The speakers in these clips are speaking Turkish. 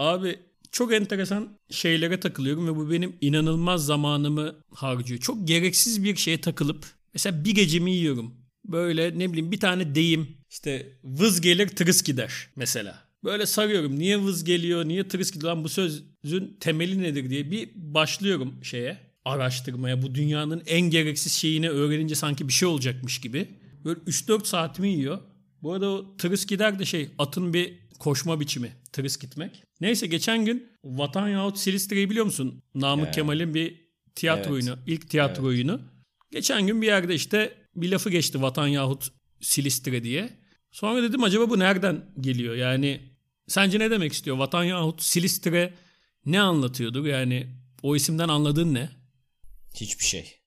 Abi çok enteresan şeylere takılıyorum ve bu benim inanılmaz zamanımı harcıyor. Çok gereksiz bir şeye takılıp mesela bir gecemi yiyorum. Böyle ne bileyim bir tane deyim işte vız gelir tırıs gider mesela. Böyle sarıyorum niye vız geliyor niye tırıs gidiyor lan bu sözün temeli nedir diye bir başlıyorum şeye araştırmaya bu dünyanın en gereksiz şeyini öğrenince sanki bir şey olacakmış gibi. Böyle 3-4 saatimi yiyor. Bu arada o tırıs gider de şey atın bir koşma biçimi. Tırıs gitmek. Neyse geçen gün Vatan yahut Silistre'yi biliyor musun? Namık Evet. Kemal'in bir tiyatro Evet. oyunu. ilk tiyatro oyunu. Geçen gün bir yerde işte bir lafı geçti Vatan yahut Silistre diye. Sonra dedim acaba bu nereden geliyor? Yani sence ne demek istiyor? Vatan yahut Silistre ne anlatıyordur? Yani o isimden anladığın ne? Hiçbir şey.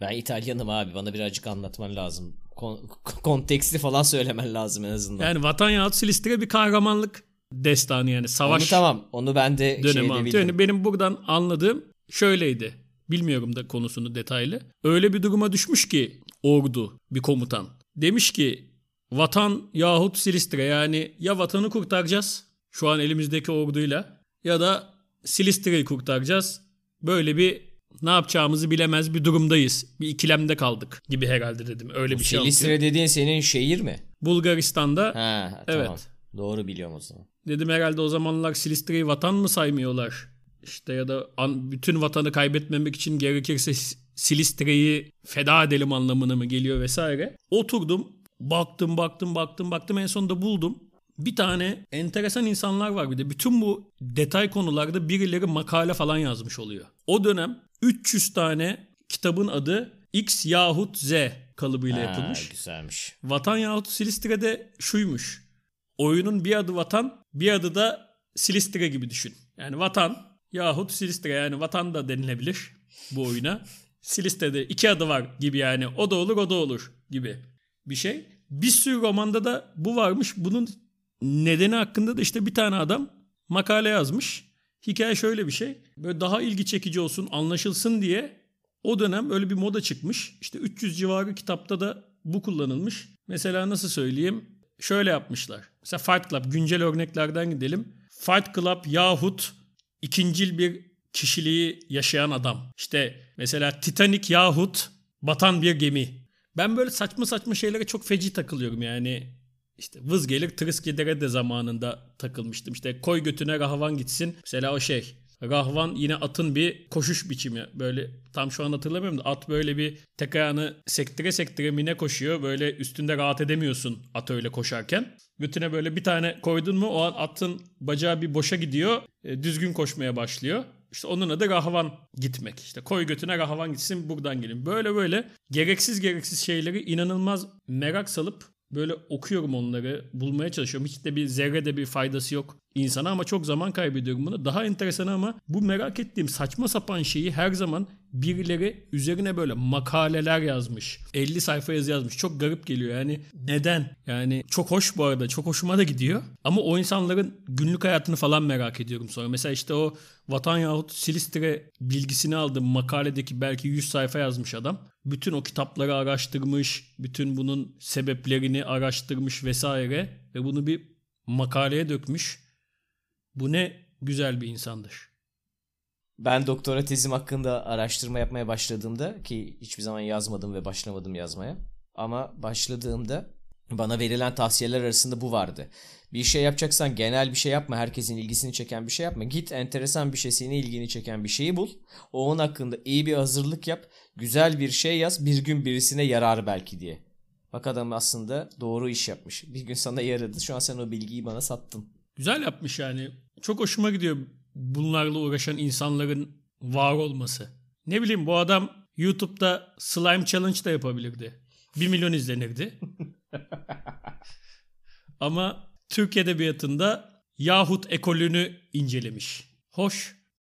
Ben İtalyanım abi. Bana birazcık anlatman lazım. Kon- konteksti falan söylemen lazım en azından. Yani Vatan yahut Silistre bir kahramanlık destanı yani savaş Onu tamam. Onu ben de dönemi şeyde anlatıyor. Yani benim buradan anladığım şöyleydi. Bilmiyorum da konusunu detaylı. Öyle bir duruma düşmüş ki ordu bir komutan. Demiş ki vatan yahut Silistre yani ya vatanı kurtaracağız şu an elimizdeki orduyla ya da Silistre'yi kurtaracağız. Böyle bir ne yapacağımızı bilemez bir durumdayız. Bir ikilemde kaldık gibi herhalde dedim. Öyle bir şey anlatıyor. Silistre dediğin senin şehir mi? Bulgaristan'da Ha Evet. tamam. Doğru biliyorum o zaman. Dedim herhalde o zamanlar Silistre'yi vatan mı saymıyorlar? İşte ya da an- bütün vatanı kaybetmemek için gerekirse Silistre'yi feda edelim anlamına mı geliyor vesaire. Oturdum, baktım, baktım, baktım, baktım en sonunda buldum. Bir tane enteresan insanlar var bir de. Bütün bu detay konularda birileri makale falan yazmış oluyor. O dönem 300 tane kitabın adı X yahut Z kalıbıyla Ha, yapılmış. güzelmiş. Vatan yahut Silistre'de şuymuş. Oyunun bir adı vatan, bir adı da Silistre gibi düşün. Yani vatan yahut Silistre yani vatan da denilebilir bu oyuna. Silistre'de iki adı var gibi yani o da olur o da olur gibi bir şey. Bir sürü romanda da bu varmış. Bunun nedeni hakkında da işte bir tane adam makale yazmış. Hikaye şöyle bir şey. Böyle daha ilgi çekici olsun, anlaşılsın diye o dönem öyle bir moda çıkmış. İşte 300 civarı kitapta da bu kullanılmış. Mesela nasıl söyleyeyim? Şöyle yapmışlar. Mesela Fight Club güncel örneklerden gidelim. Fight Club yahut ikincil bir kişiliği yaşayan adam. İşte mesela Titanic yahut batan bir gemi. Ben böyle saçma saçma şeylere çok feci takılıyorum yani. İşte vız gelir tırıs gidere de zamanında takılmıştım. İşte koy götüne rahvan gitsin. Mesela o şey. Rahvan yine atın bir koşuş biçimi. Böyle tam şu an hatırlamıyorum da at böyle bir tek ayağını sektire sektire mine koşuyor. Böyle üstünde rahat edemiyorsun at öyle koşarken. Götüne böyle bir tane koydun mu o an atın bacağı bir boşa gidiyor. e, düzgün koşmaya başlıyor. İşte onun adı rahvan gitmek. İşte koy götüne rahvan gitsin buradan gelin. Böyle böyle gereksiz gereksiz şeyleri inanılmaz merak salıp böyle okuyorum onları, bulmaya çalışıyorum. Hiç de bir zerre de bir faydası yok insana ama çok zaman kaybediyorum bunu. Daha enteresan ama bu merak ettiğim saçma sapan şeyi her zaman birileri üzerine böyle makaleler yazmış. 50 sayfa yazı yazmış. Çok garip geliyor yani. Neden? Yani çok hoş bu arada. Çok hoşuma da gidiyor. Ama o insanların günlük hayatını falan merak ediyorum sonra. Mesela işte o Vatan yahut Silistre bilgisini aldığım makaledeki belki 100 sayfa yazmış adam. Bütün o kitapları araştırmış, bütün bunun sebeplerini araştırmış vesaire ve bunu bir makaleye dökmüş. Bu ne güzel bir insandır. Ben doktora tezim hakkında araştırma yapmaya başladığımda ki hiçbir zaman yazmadım ve başlamadım yazmaya. Ama başladığımda bana verilen tavsiyeler arasında bu vardı. Bir şey yapacaksan genel bir şey yapma. Herkesin ilgisini çeken bir şey yapma. Git enteresan bir şey senin ilgini çeken bir şeyi bul. O onun hakkında iyi bir hazırlık yap. Güzel bir şey yaz. Bir gün birisine yarar belki diye. Bak adam aslında doğru iş yapmış. Bir gün sana yaradı. Şu an sen o bilgiyi bana sattın. Güzel yapmış yani. Çok hoşuma gidiyor bunlarla uğraşan insanların var olması. Ne bileyim bu adam YouTube'da slime challenge da yapabilirdi. 1 milyon izlenirdi. Ama Türk Edebiyatı'nda Yahut ekolünü incelemiş. Hoş.